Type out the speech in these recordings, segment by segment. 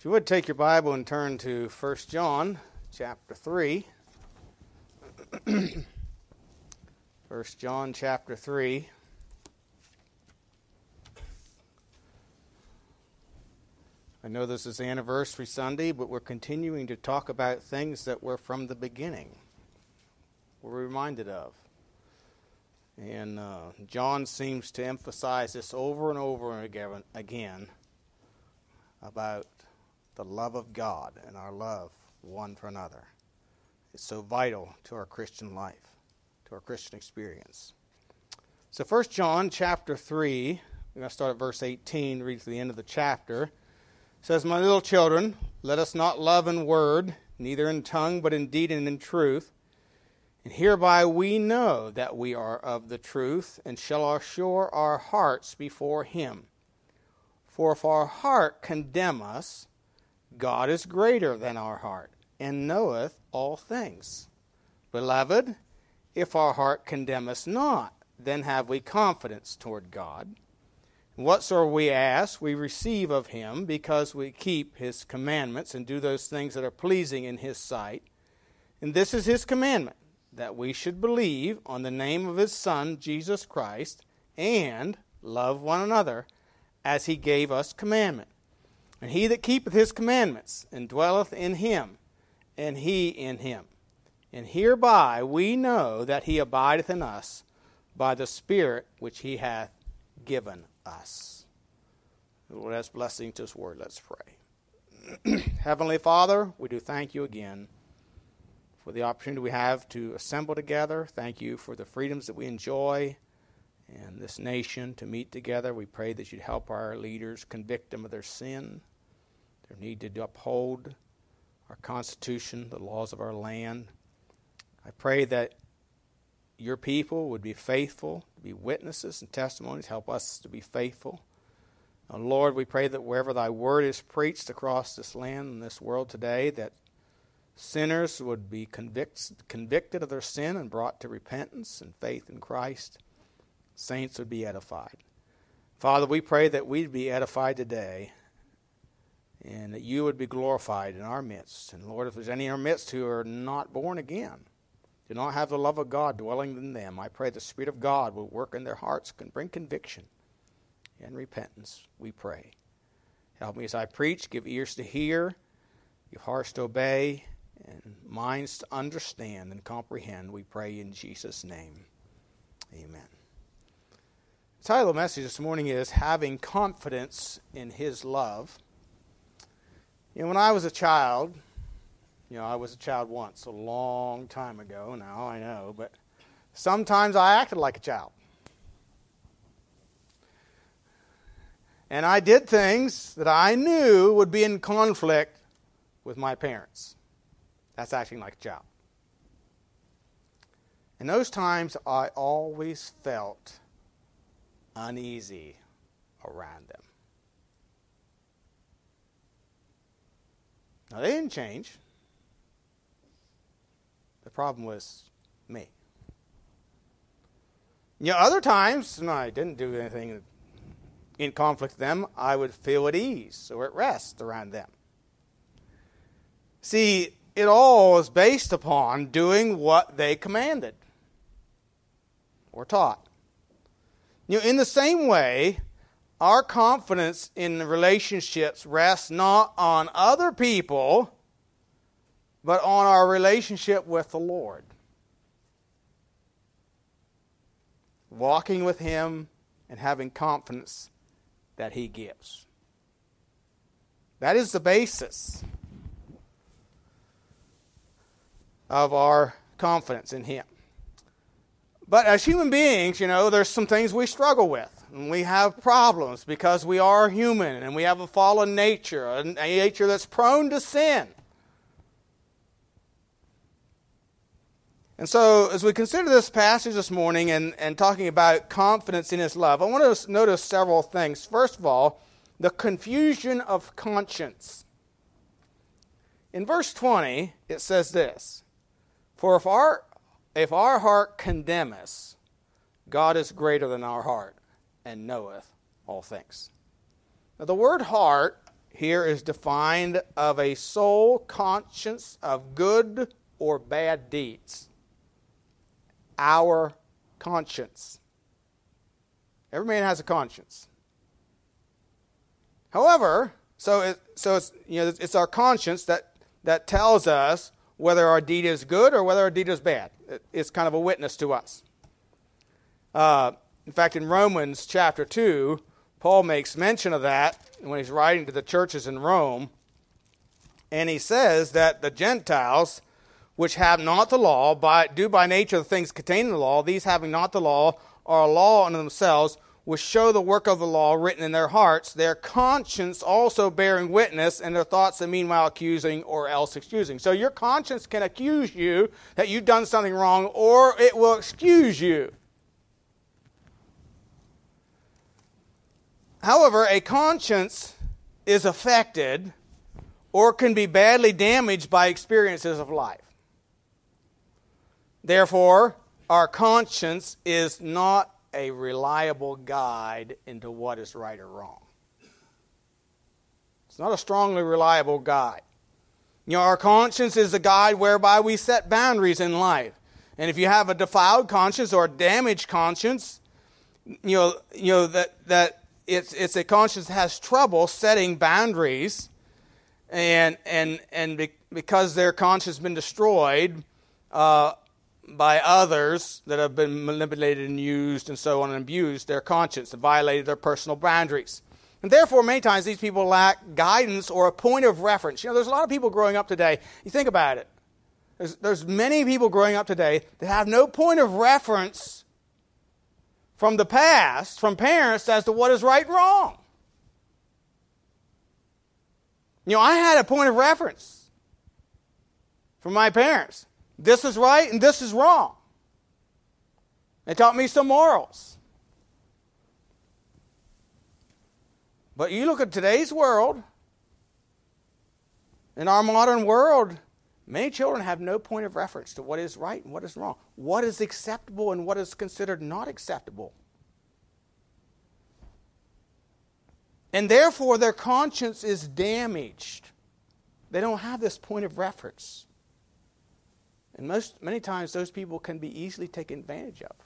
If you would take your Bible and turn to 1 John chapter 3. 1 John chapter 3. I know this is anniversary Sunday, but we're continuing to talk about things that were from the beginning. We're reminded of. And uh, John seems to emphasize this over and over again, again about the love of God and our love one for another. It's so vital to our Christian life, to our Christian experience. So 1 John chapter 3, we're going to start at verse 18, read to the end of the chapter. It says, My little children, let us not love in word, neither in tongue, but in deed and in truth. And hereby we know that we are of the truth, and shall assure our hearts before him. For if our heart condemn us, God is greater than our heart, and knoweth all things. Beloved, if our heart condemn us not, then have we confidence toward God. Whatsoever we ask, we receive of him, because we keep his commandments and do those things that are pleasing in his sight. And this is his commandment, that we should believe on the name of his Son, Jesus Christ, and love one another, as he gave us commandment. And he that keepeth his commandments and dwelleth in him, and he in him. And hereby we know that he abideth in us by the Spirit which he hath given us. Lord, that's blessing to his word. Let's pray. Heavenly Father, we do thank you again for the opportunity we have to assemble together. Thank you for the freedoms that we enjoy and this nation to meet together. We pray that you'd help our leaders convict them of their sin their need to uphold our Constitution, the laws of our land. I pray that your people would be faithful, be witnesses and testimonies. Help us to be faithful. Lord, we pray that wherever thy word is preached across this land and this world today, that sinners would be convict, convicted of their sin and brought to repentance and faith in Christ. Saints would be edified. Father, we pray that we'd be edified today and that you would be glorified in our midst. And Lord, if there's any in our midst who are not born again, do not have the love of God dwelling in them, I pray the Spirit of God will work in their hearts and bring conviction and repentance, we pray. Help me as I preach, give ears to hear, give hearts to obey, and minds to understand and comprehend, we pray in Jesus' name. Amen. The title of the message this morning is Having Confidence in His Love. You know, when I was a child, you know, I was a child once, a long time ago now, I know, but sometimes I acted like a child. And I did things that I knew would be in conflict with my parents. That's acting like a child. In those times, I always felt uneasy around them. Now, they didn't change. The problem was me. You know, other times, no, I didn't do anything in conflict with them, I would feel at ease or at rest around them. See, it all is based upon doing what they commanded or taught. You know, in the same way, our confidence in relationships rests not on other people, but on our relationship with the Lord. Walking with Him and having confidence that He gives. That is the basis of our confidence in Him. But as human beings, you know, there's some things we struggle with and we have problems because we are human and we have a fallen nature, a nature that's prone to sin. And so, as we consider this passage this morning and, and talking about confidence in His love, I want to notice several things. First of all, the confusion of conscience. In verse 20, it says this For if our, if our heart condemn us, God is greater than our heart and knoweth all things. Now, the word heart here is defined of a soul conscience of good or bad deeds. Our conscience. Every man has a conscience. However, so it, so it's you know it's our conscience that that tells us whether our deed is good or whether our deed is bad. It's kind of a witness to us. Uh, in fact, in Romans chapter two, Paul makes mention of that when he's writing to the churches in Rome, and he says that the Gentiles, which have not the law, by, do by nature the things contained in the law, these having not the law, are a law unto themselves, which show the work of the law written in their hearts, their conscience also bearing witness, and their thoughts and meanwhile accusing or else excusing. So your conscience can accuse you that you've done something wrong, or it will excuse you. However, a conscience is affected or can be badly damaged by experiences of life. Therefore, our conscience is not a reliable guide into what is right or wrong. It's not a strongly reliable guide. You know, our conscience is a guide whereby we set boundaries in life. And if you have a defiled conscience or a damaged conscience, you know, you know that, that it's, it's a conscience that has trouble setting boundaries. And, and, and be, because their conscience has been destroyed, uh, by others that have been manipulated and used and so on and abused their conscience and violated their personal boundaries. And therefore, many times these people lack guidance or a point of reference. You know, there's a lot of people growing up today. You think about it. There's, there's many people growing up today that have no point of reference from the past, from parents, as to what is right and wrong. You know, I had a point of reference from my parents. This is right and this is wrong. They taught me some morals. But you look at today's world, in our modern world, many children have no point of reference to what is right and what is wrong, what is acceptable and what is considered not acceptable. And therefore, their conscience is damaged. They don't have this point of reference. And most, many times those people can be easily taken advantage of.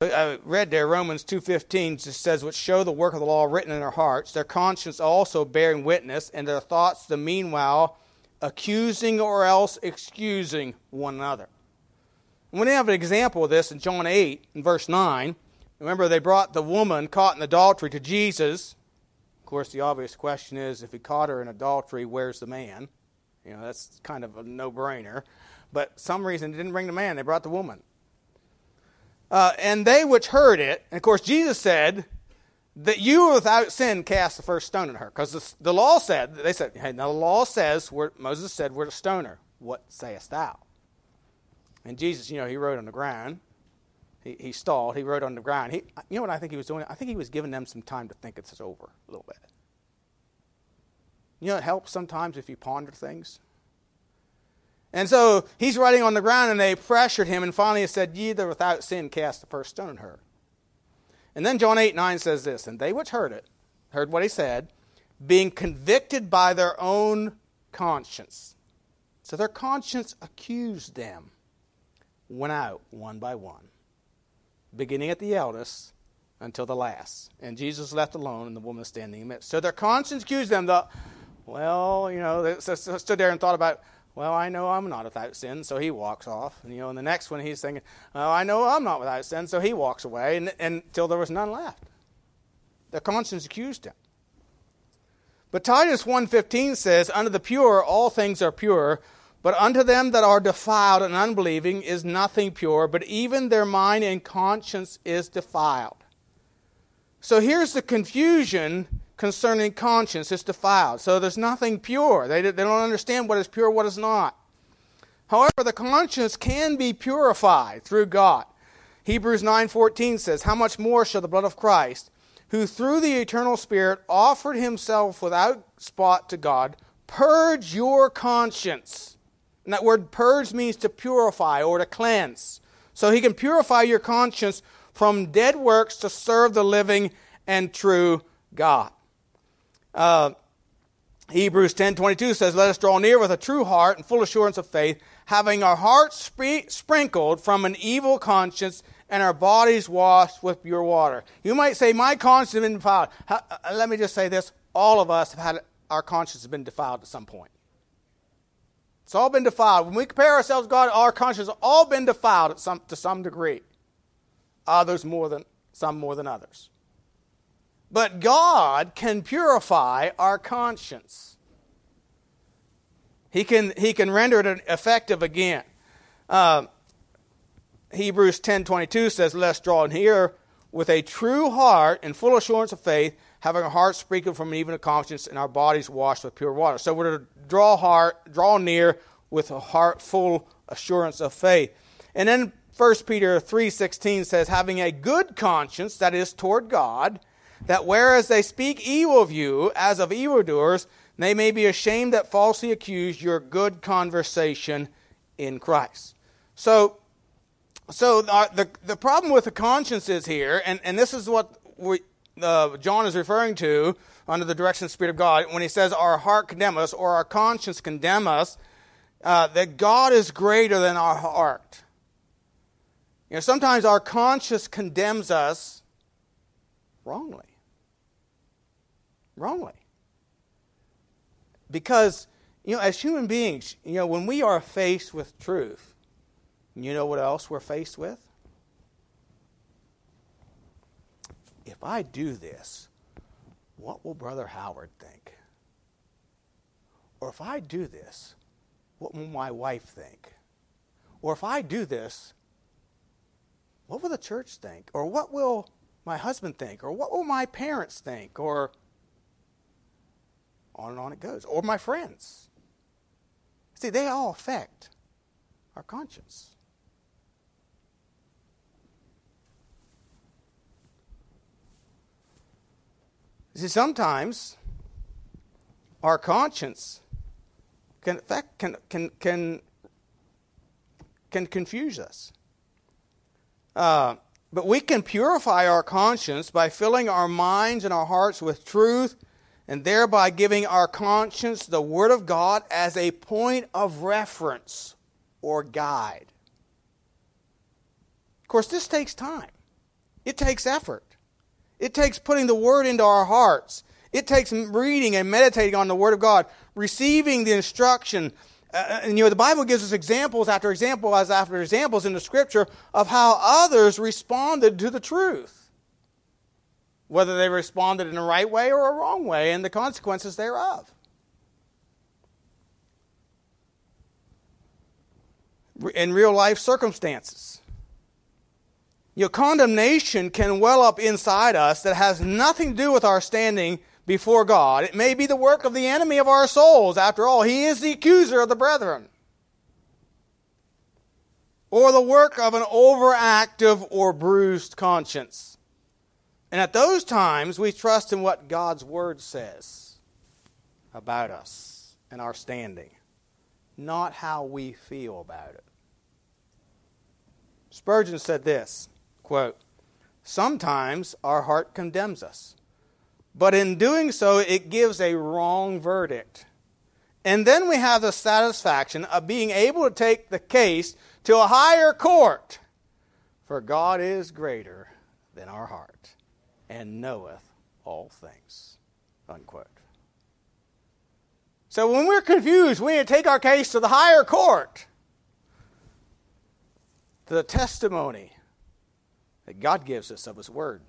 I uh, read there Romans 2:15 just says which show the work of the law written in their hearts their conscience also bearing witness and their thoughts the meanwhile accusing or else excusing one another. And we have an example of this in John 8 in verse 9. Remember they brought the woman caught in adultery to Jesus. Of course the obvious question is if he caught her in adultery where's the man? You know, that's kind of a no brainer. But some reason they didn't bring the man, they brought the woman. Uh, and they which heard it, and of course, Jesus said that you without sin cast the first stone at her. Because the, the, law said, they said, hey, now the law says, where Moses said, we're to stone her. What sayest thou? And Jesus, you know, he wrote on the ground. He, he stalled. He wrote on the ground. He, you know what I think he was doing? I think he was giving them some time to think it's over a little bit. You know, it helps sometimes if you ponder things. And so he's writing on the ground, and they pressured him, and finally he said, Ye that without sin cast the first stone at her. And then John 8 9 says this, And they which heard it, heard what he said, being convicted by their own conscience. So their conscience accused them, went out one by one, beginning at the eldest until the last. And Jesus left alone, and the woman standing in the midst. So their conscience accused them. The, well, you know, they stood there and thought about, well, I know I'm not without sin, so he walks off. And, you know, and the next one he's thinking, well, I know I'm not without sin, so he walks away, and, and until there was none left. Their conscience accused him. But Titus 1.15 says, Unto the pure all things are pure, but unto them that are defiled and unbelieving is nothing pure, but even their mind and conscience is defiled. So here's the confusion concerning conscience is defiled. So there's nothing pure. They, they don't understand what is pure, what is not. However, the conscience can be purified through God. Hebrews 9:14 says, "How much more shall the blood of Christ, who through the eternal Spirit offered himself without spot to God, purge your conscience?" And that word purge means to purify or to cleanse. So he can purify your conscience from dead works to serve the living and true God. Uh, Hebrews 10:22 says, "Let us draw near with a true heart and full assurance of faith, having our hearts sp- sprinkled from an evil conscience and our bodies washed with pure water." You might say, "My conscience has been defiled." How, uh, let me just say this: all of us have had our conscience has been defiled at some point. It's all been defiled. When we compare ourselves to God, our conscience has all been defiled some, to some degree. Others more than some more than others. But God can purify our conscience. He can, he can render it effective again. Uh, Hebrews 10.22 says, Let us draw near with a true heart and full assurance of faith, having our hearts sprinkled from an evil conscience and our bodies washed with pure water. So we're to draw heart, draw near with a heart full assurance of faith. And then 1 Peter 3:16 says having a good conscience that is toward God that whereas they speak evil of you as of evildoers, they may be ashamed that falsely accuse your good conversation in Christ. So, so the, the, the problem with the conscience is here, and, and this is what we, uh, John is referring to under the direction of the Spirit of God when he says our heart condemn us or our conscience condemn us, uh, that God is greater than our heart. You know, sometimes our conscience condemns us wrongly wrongly. Because, you know, as human beings, you know, when we are faced with truth, you know what else we're faced with? If I do this, what will Brother Howard think? Or if I do this, what will my wife think? Or if I do this, what will the church think? Or what will my husband think? Or what will my parents think? Or on and on it goes. Or my friends. See, they all affect our conscience. See, sometimes our conscience can affect, can, can, can, can confuse us. Uh, but we can purify our conscience by filling our minds and our hearts with truth and thereby giving our conscience the Word of God as a point of reference or guide. Of course, this takes time, it takes effort, it takes putting the Word into our hearts, it takes reading and meditating on the Word of God, receiving the instruction. Uh, and you know, the Bible gives us examples after examples as after examples in the Scripture of how others responded to the truth whether they responded in a right way or a wrong way, and the consequences thereof. In real life circumstances. Your condemnation can well up inside us that has nothing to do with our standing before God. It may be the work of the enemy of our souls. After all, he is the accuser of the brethren. Or the work of an overactive or bruised conscience. And at those times, we trust in what God's Word says about us and our standing, not how we feel about it. Spurgeon said this quote, Sometimes our heart condemns us, but in doing so, it gives a wrong verdict. And then we have the satisfaction of being able to take the case to a higher court, for God is greater than our heart and knoweth all things. Unquote. So when we're confused, we need to take our case to the higher court, to the testimony that God gives us of His Word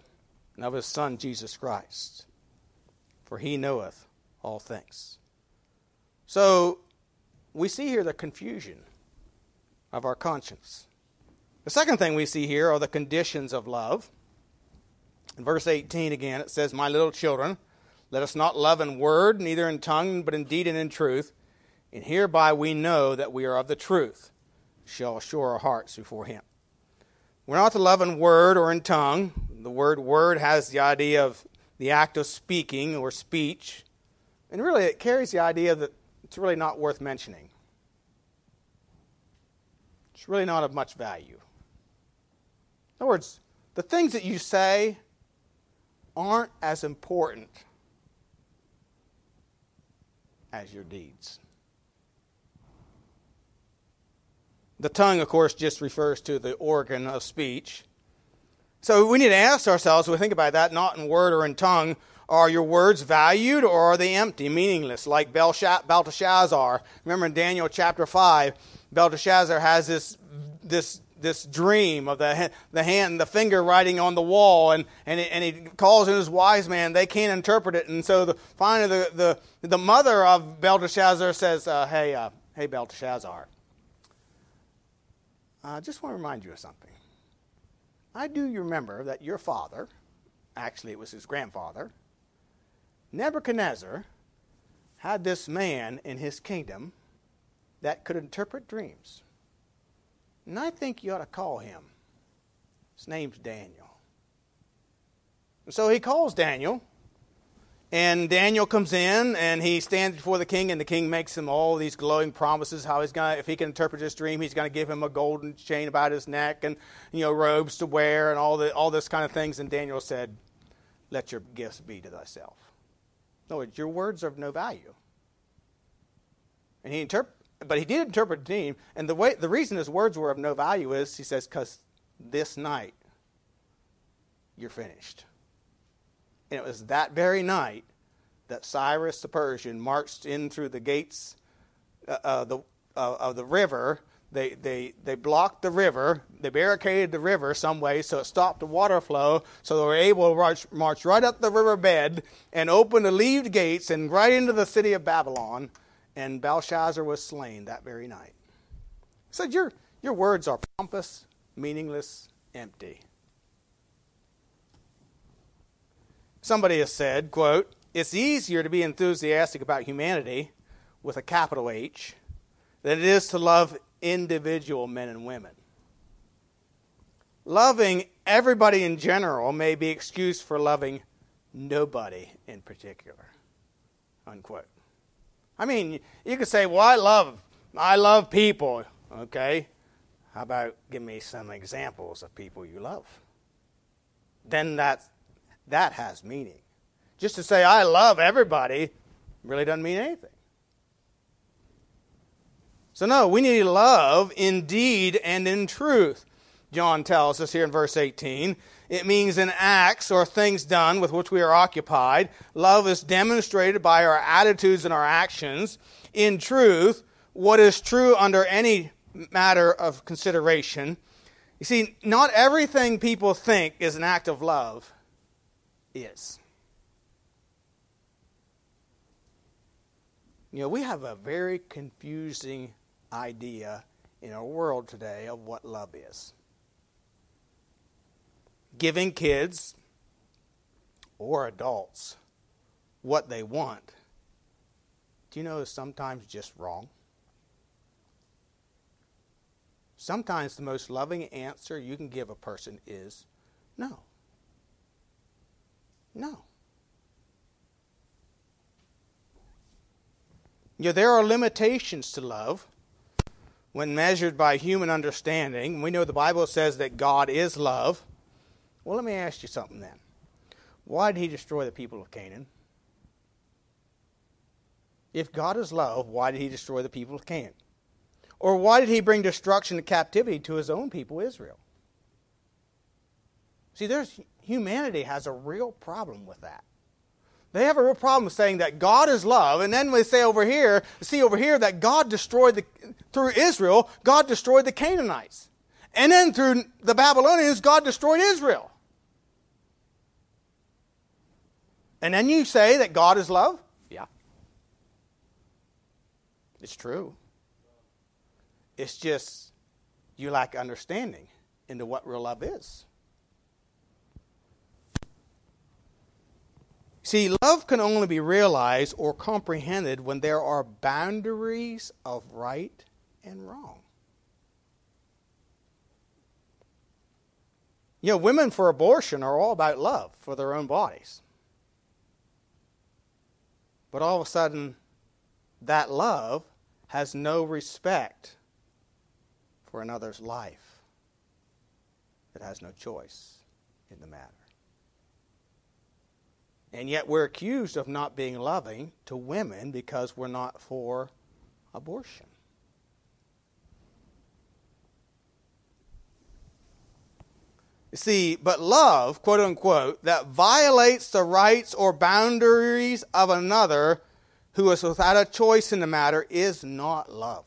and of His Son, Jesus Christ. For He knoweth all things. So we see here the confusion of our conscience. The second thing we see here are the conditions of love. In verse 18 again, it says, My little children, let us not love in word, neither in tongue, but in deed and in truth. And hereby we know that we are of the truth, shall assure our hearts before Him. We're not to love in word or in tongue. The word word has the idea of the act of speaking or speech. And really, it carries the idea that it's really not worth mentioning. It's really not of much value. In other words, the things that you say aren't as important as your deeds. The tongue, of course, just refers to the organ of speech. So we need to ask ourselves, we think about that, not in word or in tongue, are your words valued or are they empty, meaningless, like Belteshazzar? Remember in Daniel chapter 5, Belteshazzar has this, this, this dream of the, the hand, the finger writing on the wall, and, and, and he calls in his wise man. They can't interpret it. And so the, finally, the, the, the mother of Belteshazzar says, uh, Hey, uh, hey, Belteshazzar, I just want to remind you of something. I do remember that your father, actually, it was his grandfather, Nebuchadnezzar had this man in his kingdom that could interpret dreams. And I think you ought to call him. His name's Daniel. And so he calls Daniel, and Daniel comes in and he stands before the king, and the king makes him all these glowing promises how he's going to, if he can interpret his dream, he's going to give him a golden chain about his neck and, you know, robes to wear and all, the, all this kind of things. And Daniel said, Let your gifts be to thyself. No, your words are of no value. And he interp- but he did interpret the dream, and the way the reason his words were of no value is he says, because this night you're finished. And it was that very night that Cyrus the Persian marched in through the gates uh, uh, the, uh, of the river they, they, they blocked the river. They barricaded the river some way so it stopped the water flow. So they were able to march, march right up the riverbed and open the leaved gates and right into the city of Babylon. And Belshazzar was slain that very night. He said, Your, your words are pompous, meaningless, empty. Somebody has said, quote, It's easier to be enthusiastic about humanity with a capital H than it is to love individual men and women. Loving everybody in general may be excused for loving nobody in particular. Unquote. I mean, you could say, well, I love, I love people. Okay. How about give me some examples of people you love? Then that, that has meaning. Just to say I love everybody really doesn't mean anything. So, no, we need love in deed and in truth. John tells us here in verse 18. It means in acts or things done with which we are occupied. Love is demonstrated by our attitudes and our actions. In truth, what is true under any matter of consideration. You see, not everything people think is an act of love is. You know, we have a very confusing idea in our world today of what love is. Giving kids or adults what they want, do you know is sometimes just wrong? Sometimes the most loving answer you can give a person is no. No. Know, there are limitations to love when measured by human understanding, we know the Bible says that God is love. Well, let me ask you something then. Why did he destroy the people of Canaan? If God is love, why did he destroy the people of Canaan? Or why did he bring destruction and captivity to his own people, Israel? See, there's humanity has a real problem with that. They have a real problem saying that God is love, and then we say over here, see over here that God destroyed the through Israel, God destroyed the Canaanites. And then through the Babylonians, God destroyed Israel. And then you say that God is love? Yeah. It's true. It's just you lack understanding into what real love is. See, love can only be realized or comprehended when there are boundaries of right and wrong. You know, women for abortion are all about love for their own bodies. But all of a sudden, that love has no respect for another's life. It has no choice in the matter. And yet we're accused of not being loving to women because we're not for abortion. You see, but love, quote unquote, that violates the rights or boundaries of another who is without a choice in the matter is not love.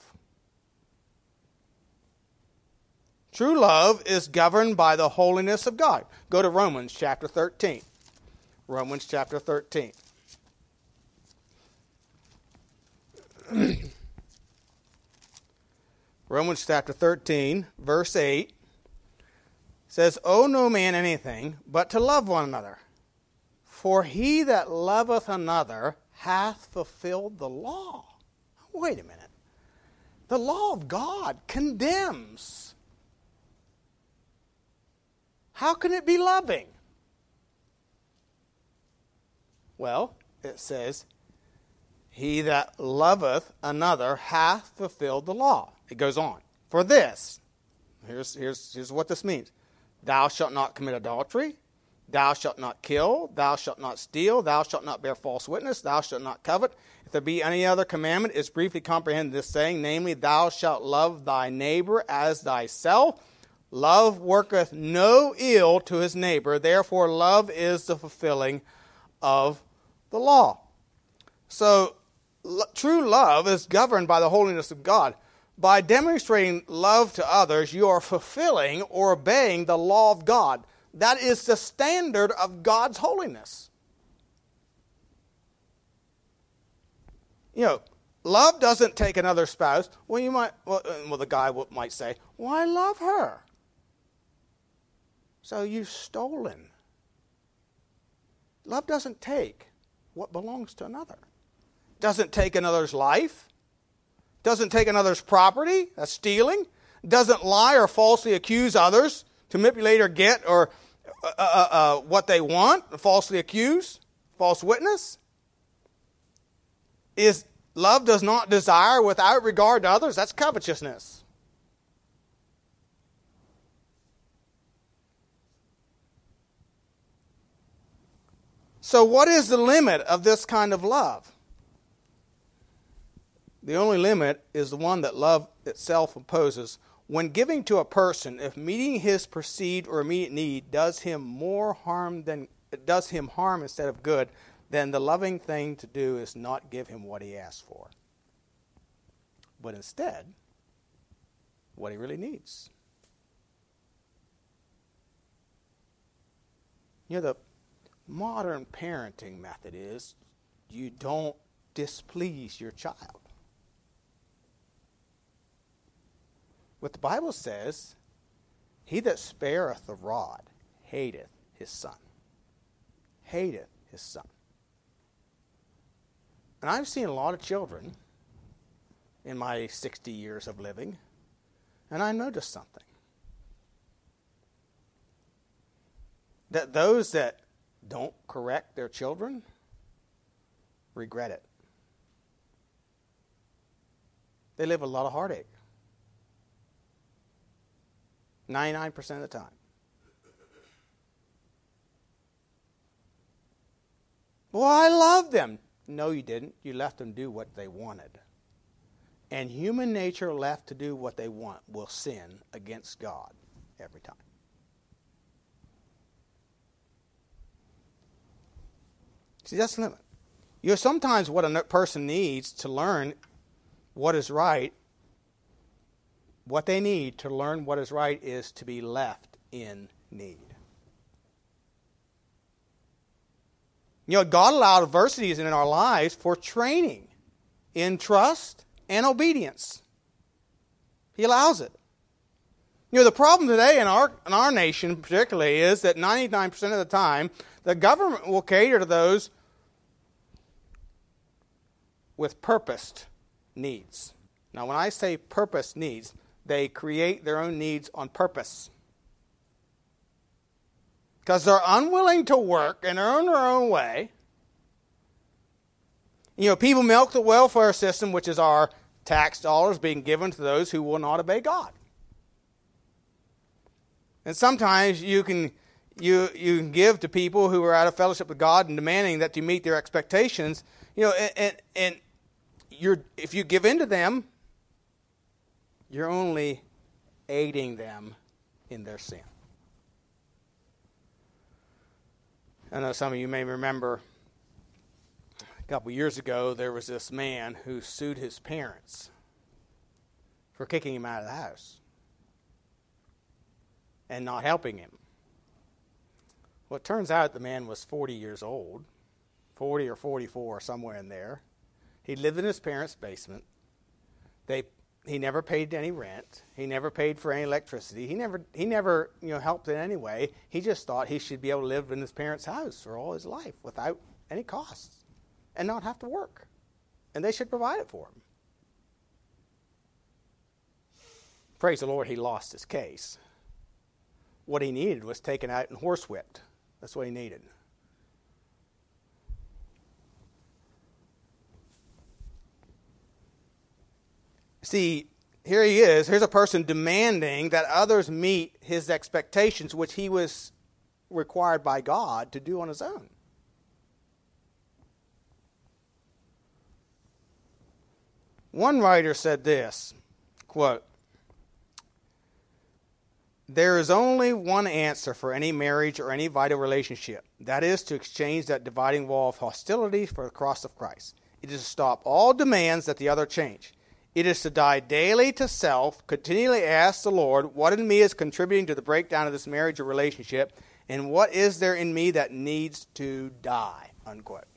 True love is governed by the holiness of God. Go to Romans chapter 13. Romans chapter 13. Romans chapter 13, verse 8 says, Owe no man anything but to love one another. For he that loveth another hath fulfilled the law. Wait a minute. The law of God condemns. How can it be loving? Well, it says, He that loveth another hath fulfilled the law. It goes on. For this, here's, here's, here's what this means Thou shalt not commit adultery. Thou shalt not kill. Thou shalt not steal. Thou shalt not bear false witness. Thou shalt not covet. If there be any other commandment, is briefly comprehended this saying, namely, Thou shalt love thy neighbor as thyself. Love worketh no ill to his neighbor. Therefore, love is the fulfilling of the law. So, l- true love is governed by the holiness of God by demonstrating love to others, you are fulfilling or obeying the law of God. That is the standard of God's holiness. You know, love doesn't take another spouse. Well, you might, well, uh, well the guy might say, Well, I love her. So you've stolen. Love doesn't take what belongs to another, doesn't take another's life doesn't take another's property, that's stealing, doesn't lie or falsely accuse others to manipulate or get or uh, uh, uh, what they want, falsely accuse, false witness. Is love does not desire without regard to others, that's covetousness. So, what is the limit of this kind of love? The only limit is the one that love itself imposes. When giving to a person, if meeting his perceived or immediate need does him more harm than does him harm instead of good, then the loving thing to do is not give him what he asks for, but instead what he really needs. You know, the modern parenting method is you don't displease your child. What the Bible says, he that spareth the rod hateth his son. Hateth his son. And I've seen a lot of children in my 60 years of living, and I noticed something. That those that don't correct their children regret it. They live a lot of heartache. 99% of the time. Well, I love them. No, you didn't. You left them do what they wanted. And human nature left to do what they want will sin against God every time. See, that's the limit. You know, sometimes what a person needs to learn what is right what they need to learn what is right is to be left in need. You know, God allowed adversities in our lives for training in trust and obedience. He allows it. You know, the problem today in our, in our nation, particularly, is that 99% of the time, the government will cater to those with purposed needs. Now, when I say purpose needs, they create their own needs on purpose. Because they're unwilling to work and earn their own way. You know, people milk the welfare system, which is our tax dollars being given to those who will not obey God. And sometimes you can you you can give to people who are out of fellowship with God and demanding that you meet their expectations, you know, and, and you're if you give in to them, you're only aiding them in their sin. I know some of you may remember a couple years ago there was this man who sued his parents for kicking him out of the house and not helping him. Well, it turns out the man was 40 years old, 40 or 44, somewhere in there. He lived in his parents' basement. They, he never paid any rent. He never paid for any electricity. He never, he never you know, helped in any way. He just thought he should be able to live in his parents' house for all his life without any costs and not have to work. And they should provide it for him. Praise the Lord, he lost his case. What he needed was taken out and horsewhipped. That's what he needed. See, here he is. Here's a person demanding that others meet his expectations, which he was required by God to do on his own. One writer said this quote, there is only one answer for any marriage or any vital relationship. That is to exchange that dividing wall of hostility for the cross of Christ. It is to stop all demands that the other change. It is to die daily to self, continually ask the Lord, what in me is contributing to the breakdown of this marriage or relationship, and what is there in me that needs to die? Unquote.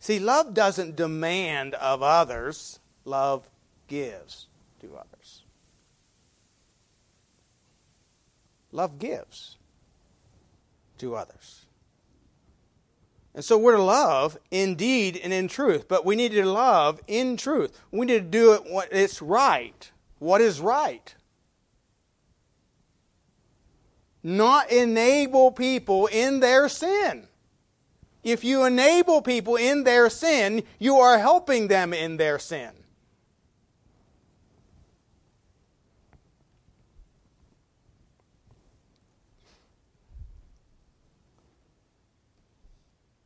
See, love doesn't demand of others, love gives to others. Love gives to others. And so we're to love indeed and in truth, but we need to love in truth. We need to do it what it's right. What is right? Not enable people in their sin. If you enable people in their sin, you are helping them in their sin.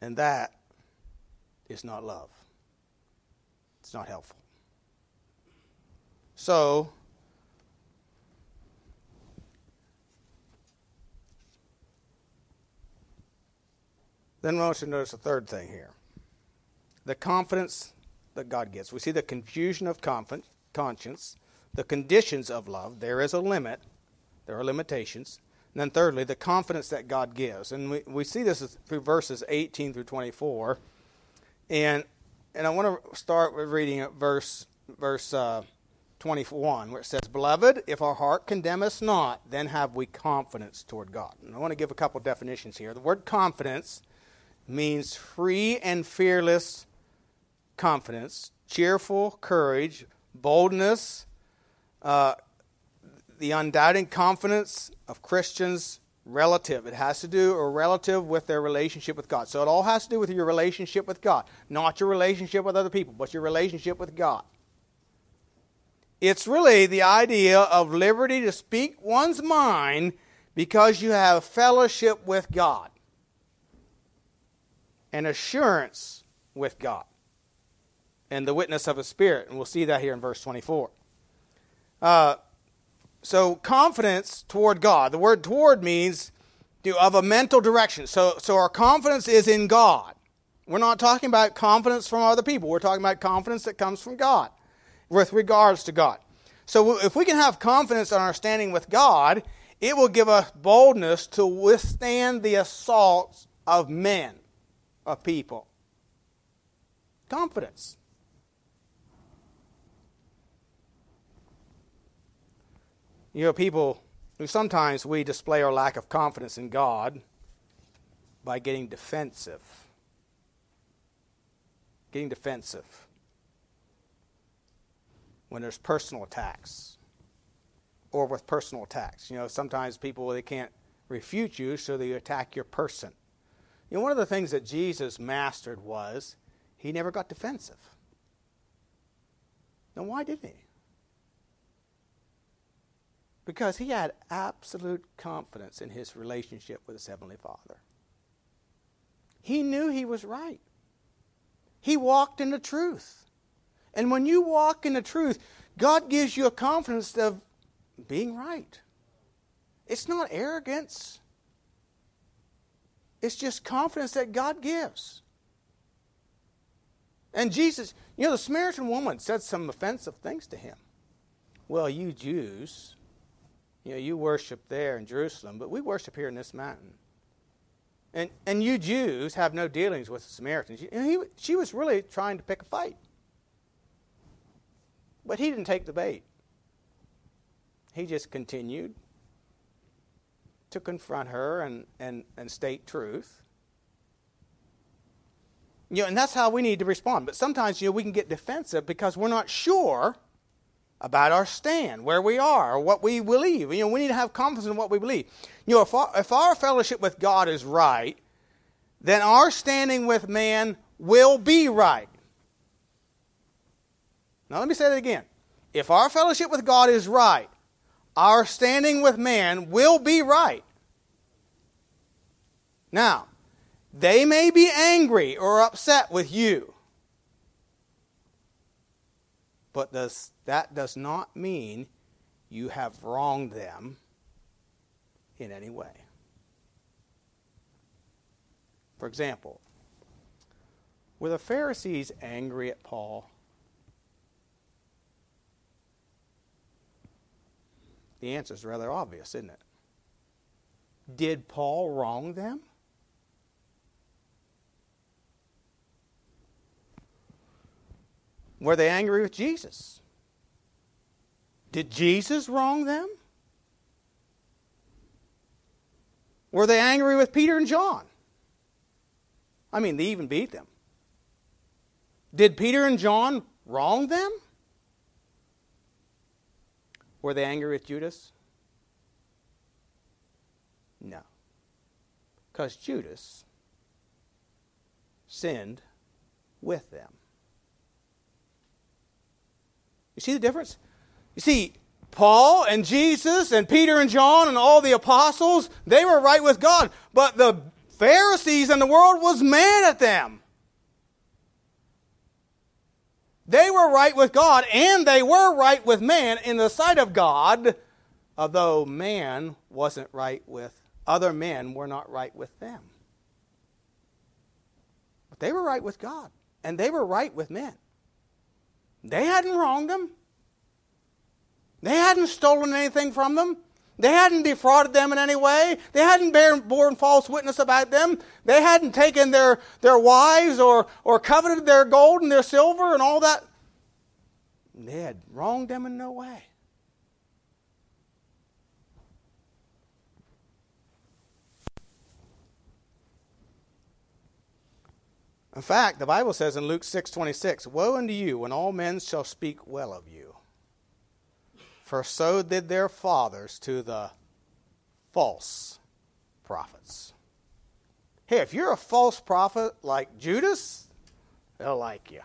And that is not love. It's not helpful. So, then I want to notice a third thing here the confidence that God gives. We see the confusion of conscience, the conditions of love. There is a limit, there are limitations. And then, thirdly, the confidence that God gives. And we, we see this through verses 18 through 24. And, and I want to start with reading verse, verse uh, 21, where it says, Beloved, if our heart condemn us not, then have we confidence toward God. And I want to give a couple definitions here. The word confidence means free and fearless confidence, cheerful courage, boldness, uh, the undoubting confidence of Christians relative. It has to do or relative with their relationship with God. So it all has to do with your relationship with God, not your relationship with other people, but your relationship with God. It's really the idea of liberty to speak one's mind because you have fellowship with God and assurance with God and the witness of a spirit. And we'll see that here in verse 24. Uh, so confidence toward God. The word toward means of a mental direction. So, so our confidence is in God. We're not talking about confidence from other people. We're talking about confidence that comes from God with regards to God. So if we can have confidence in our standing with God, it will give us boldness to withstand the assaults of men, of people. Confidence. You know, people, sometimes we display our lack of confidence in God by getting defensive. Getting defensive when there's personal attacks or with personal attacks. You know, sometimes people they can't refute you, so they attack your person. You know, one of the things that Jesus mastered was he never got defensive. Now, why didn't he? Because he had absolute confidence in his relationship with his Heavenly Father. He knew he was right. He walked in the truth. And when you walk in the truth, God gives you a confidence of being right. It's not arrogance, it's just confidence that God gives. And Jesus, you know, the Samaritan woman said some offensive things to him. Well, you Jews, you know, you worship there in Jerusalem, but we worship here in this mountain. And, and you Jews have no dealings with the Samaritans. And he, she was really trying to pick a fight. But he didn't take the bait. He just continued to confront her and, and, and state truth. You know, and that's how we need to respond. But sometimes, you know, we can get defensive because we're not sure about our stand, where we are, what we believe. You know, we need to have confidence in what we believe. You know, if our, if our fellowship with God is right, then our standing with man will be right. Now, let me say that again. If our fellowship with God is right, our standing with man will be right. Now, they may be angry or upset with you, but does, that does not mean you have wronged them in any way. For example, were the Pharisees angry at Paul? The answer is rather obvious, isn't it? Did Paul wrong them? Were they angry with Jesus? Did Jesus wrong them? Were they angry with Peter and John? I mean, they even beat them. Did Peter and John wrong them? Were they angry with Judas? No. Because Judas sinned with them. You see the difference? You see, Paul and Jesus and Peter and John and all the apostles, they were right with God. But the Pharisees and the world was mad at them. They were right with God and they were right with man in the sight of God, although man wasn't right with other men were not right with them. But they were right with God and they were right with men. They hadn't wronged them. They hadn't stolen anything from them. They hadn't defrauded them in any way. They hadn't borne false witness about them. They hadn't taken their, their wives or, or coveted their gold and their silver and all that. They had wronged them in no way. In fact, the Bible says in Luke 6:26, "Woe unto you when all men shall speak well of you, for so did their fathers to the false prophets." Hey, if you're a false prophet like Judas, they'll like you.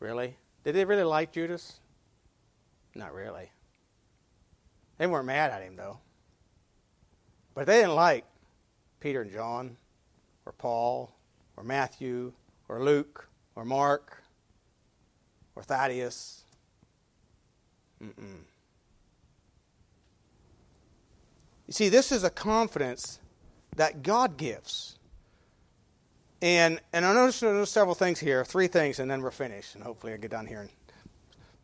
Really? Did they really like Judas? Not really. They weren't mad at him though. But they didn't like Peter and John or Paul or Matthew or Luke or Mark or Thaddeus. Mm-mm. You see, this is a confidence that God gives. And, and I noticed several things here, three things, and then we're finished, and hopefully I'll get done here.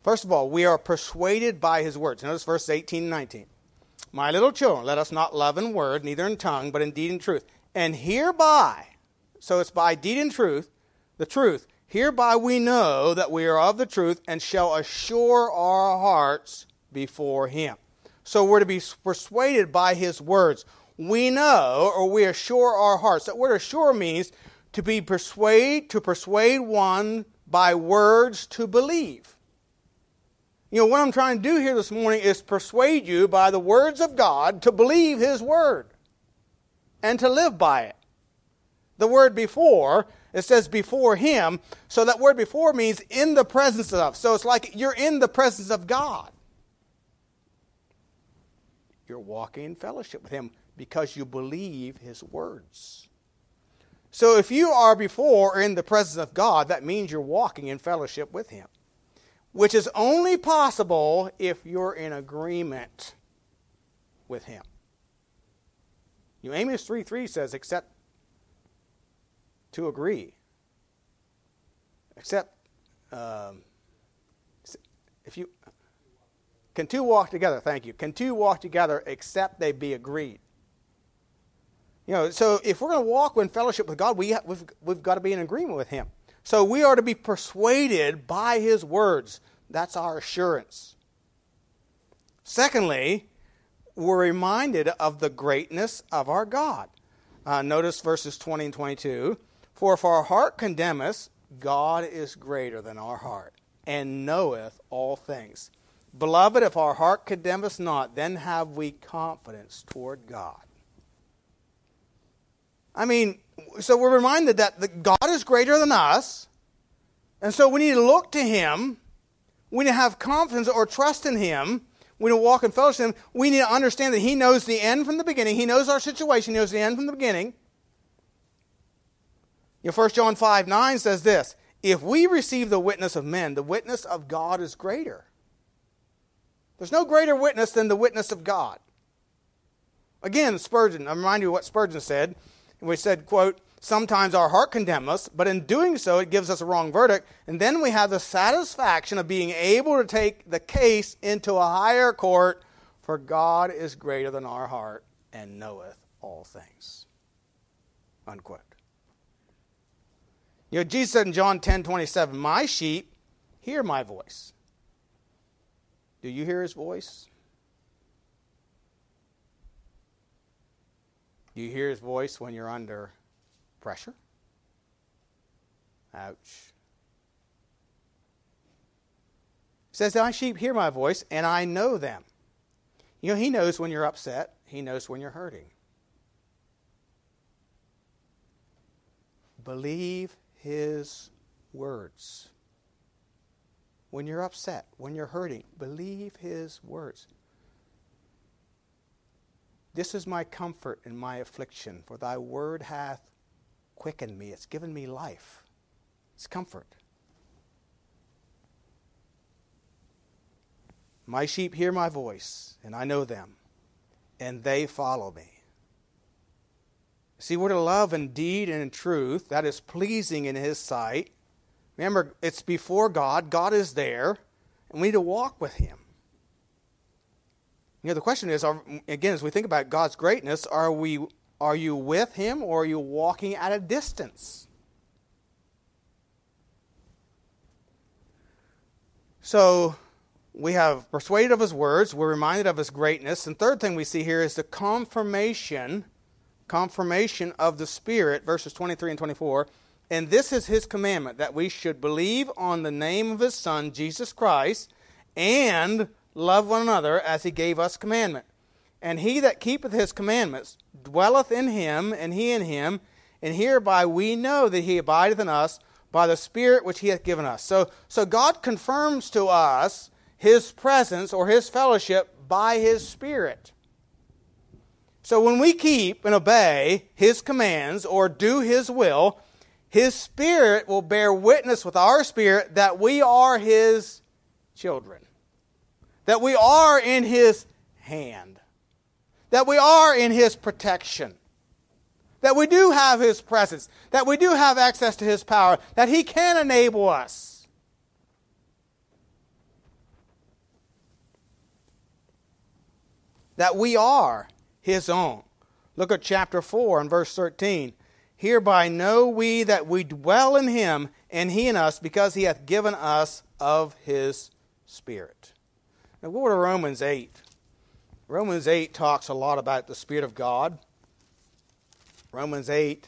First of all, we are persuaded by his words. Notice verses 18 and 19. My little children, let us not love in word, neither in tongue, but in deed and truth. And hereby, so it's by deed and truth, the truth. Hereby we know that we are of the truth and shall assure our hearts before him. So we're to be persuaded by his words. We know or we assure our hearts. That word assure means to be persuade, to persuade one by words to believe. You know, what I'm trying to do here this morning is persuade you by the words of God to believe his word and to live by it the word before, it says before him. So that word before means in the presence of. So it's like you're in the presence of God. you're walking in fellowship with Him because you believe His words. So if you are before in the presence of God, that means you're walking in fellowship with Him, which is only possible if you're in agreement with Him. You know, Amos 3 3 says, except to agree. Except um, if you can two walk together, thank you. Can two walk together except they be agreed? You know, so if we're going to walk in fellowship with God, we have, we've, we've got to be in agreement with Him. So we are to be persuaded by His words. That's our assurance. Secondly, we're reminded of the greatness of our God. Uh, notice verses 20 and 22. For if our heart condemn us, God is greater than our heart, and knoweth all things. Beloved, if our heart condemn us not, then have we confidence toward God. I mean, so we're reminded that God is greater than us, and so we need to look to Him. We need to have confidence or trust in Him. We need to walk in fellowship. With Him. We need to understand that He knows the end from the beginning. He knows our situation. He knows the end from the beginning. You know, 1 John 5 9 says this If we receive the witness of men, the witness of God is greater. There's no greater witness than the witness of God. Again, Spurgeon, I'm reminding you what Spurgeon said. We said, quote, sometimes our heart condemns us, but in doing so, it gives us a wrong verdict. And then we have the satisfaction of being able to take the case into a higher court, for God is greater than our heart and knoweth all things. Unquote. You know, Jesus said in John 10 27, My sheep hear my voice. Do you hear his voice? Do you hear his voice when you're under pressure? Ouch. He says, My sheep hear my voice, and I know them. You know, he knows when you're upset, he knows when you're hurting. Believe his words. When you're upset, when you're hurting, believe his words. This is my comfort in my affliction, for thy word hath quickened me. It's given me life. It's comfort. My sheep hear my voice, and I know them, and they follow me. See, we're to love in deed and in truth. That is pleasing in His sight. Remember, it's before God. God is there, and we need to walk with Him. You know, the question is, are, again, as we think about God's greatness, are we are you with Him or are you walking at a distance? So we have persuaded of His words. We're reminded of His greatness. And third thing we see here is the confirmation, confirmation of the Spirit, verses 23 and 24. And this is His commandment that we should believe on the name of His Son, Jesus Christ, and love one another as he gave us commandment. And he that keepeth his commandments dwelleth in him, and he in him, and hereby we know that he abideth in us by the Spirit which he hath given us. So, so God confirms to us his presence or his fellowship by his Spirit. So when we keep and obey his commands or do his will, his Spirit will bear witness with our spirit that we are his children that we are in His hand, that we are in His protection, that we do have His presence, that we do have access to His power, that He can enable us. That we are His own. Look at chapter 4 and verse 13. Hereby know we that we dwell in Him, and He in us, because He hath given us of His Spirit. Now go to Romans 8. Romans 8 talks a lot about the Spirit of God. Romans 8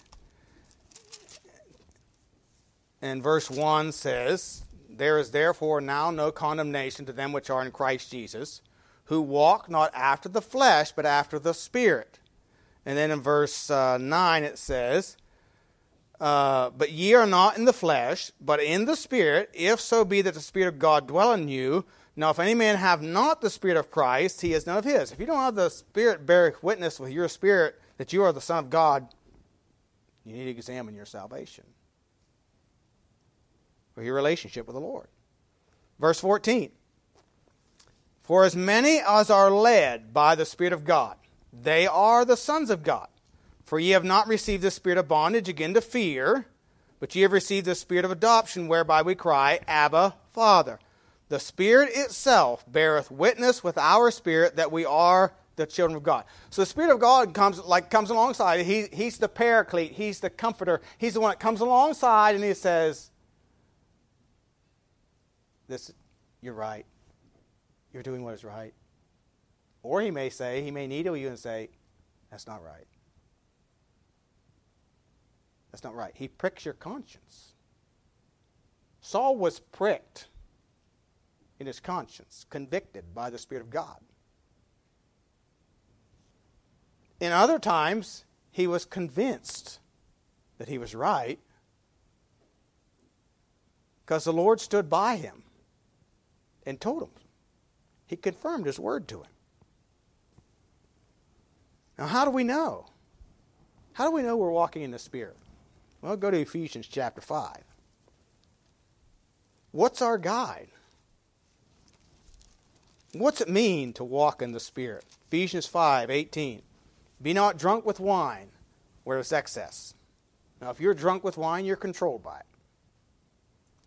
and verse 1 says, There is therefore now no condemnation to them which are in Christ Jesus, who walk not after the flesh, but after the Spirit. And then in verse uh, 9 it says, uh, But ye are not in the flesh, but in the Spirit, if so be that the Spirit of God dwell in you. Now, if any man have not the Spirit of Christ, he is none of his. If you don't have the Spirit bear witness with your spirit that you are the Son of God, you need to examine your salvation or your relationship with the Lord. Verse 14 For as many as are led by the Spirit of God, they are the sons of God. For ye have not received the spirit of bondage again to fear, but ye have received the spirit of adoption, whereby we cry, Abba, Father. The Spirit itself beareth witness with our spirit that we are the children of God. So the Spirit of God comes like comes alongside. He, he's the paraclete. He's the comforter. He's the one that comes alongside and he says, "This, you're right. You're doing what is right." Or he may say, he may needle you and say, "That's not right. That's not right." He pricks your conscience. Saul was pricked in his conscience, convicted by the Spirit of God. In other times, he was convinced that he was right because the Lord stood by him and told him. He confirmed his word to him. Now, how do we know? How do we know we're walking in the Spirit? Well, go to Ephesians chapter 5. What's our guide? What's it mean to walk in the Spirit? Ephesians 5 18. Be not drunk with wine, where is excess. Now, if you're drunk with wine, you're controlled by it.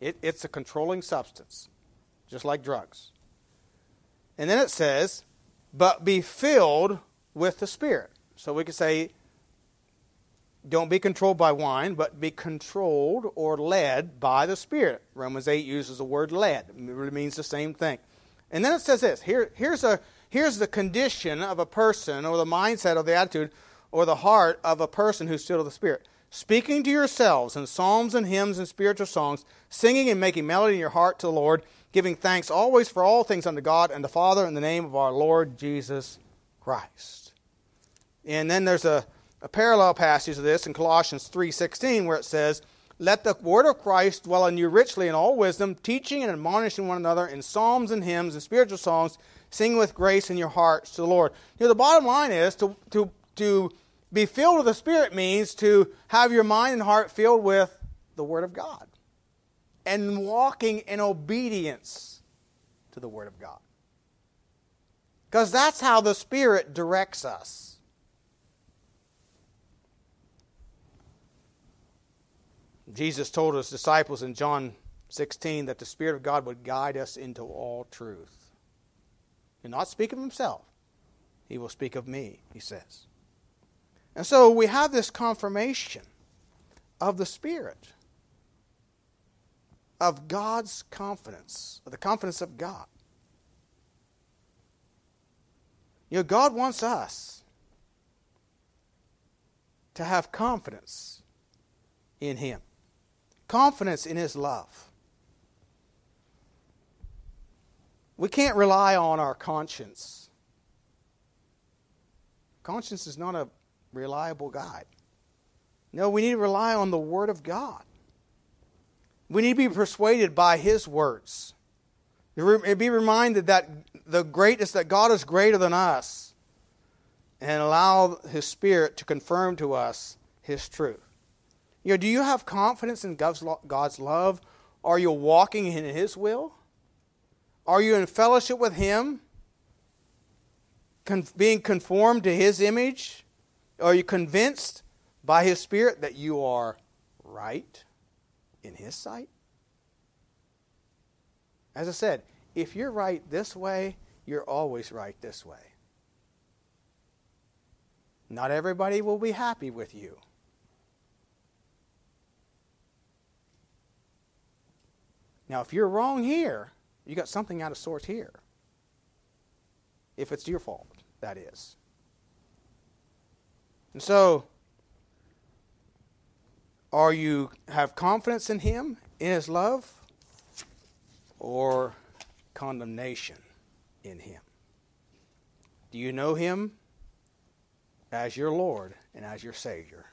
it. It's a controlling substance, just like drugs. And then it says, but be filled with the Spirit. So we could say, don't be controlled by wine, but be controlled or led by the Spirit. Romans 8 uses the word led, it really means the same thing. And then it says this here, here's, a, here's the condition of a person, or the mindset, or the attitude, or the heart of a person who's filled with the Spirit. Speaking to yourselves in psalms and hymns and spiritual songs, singing and making melody in your heart to the Lord, giving thanks always for all things unto God and the Father in the name of our Lord Jesus Christ. And then there's a, a parallel passage of this in Colossians 3.16 where it says, let the word of Christ dwell in you richly in all wisdom, teaching and admonishing one another in psalms and hymns and spiritual songs, singing with grace in your hearts to the Lord. You know, the bottom line is to, to, to be filled with the Spirit means to have your mind and heart filled with the Word of God and walking in obedience to the Word of God. Because that's how the Spirit directs us. Jesus told his disciples in John 16 that the Spirit of God would guide us into all truth. And not speak of himself, he will speak of me, he says. And so we have this confirmation of the Spirit, of God's confidence, of the confidence of God. You know, God wants us to have confidence in Him confidence in His love. We can't rely on our conscience. Conscience is not a reliable guide. No, we need to rely on the Word of God. We need to be persuaded by His words. Be reminded that the greatness that God is greater than us, and allow His Spirit to confirm to us His truth. You know, do you have confidence in God's love? Are you walking in His will? Are you in fellowship with Him? Con- being conformed to His image? Are you convinced by His Spirit that you are right in His sight? As I said, if you're right this way, you're always right this way. Not everybody will be happy with you. Now, if you're wrong here, you got something out of sorts here. If it's your fault, that is. And so, are you have confidence in him, in his love, or condemnation in him? Do you know him as your Lord and as your Savior?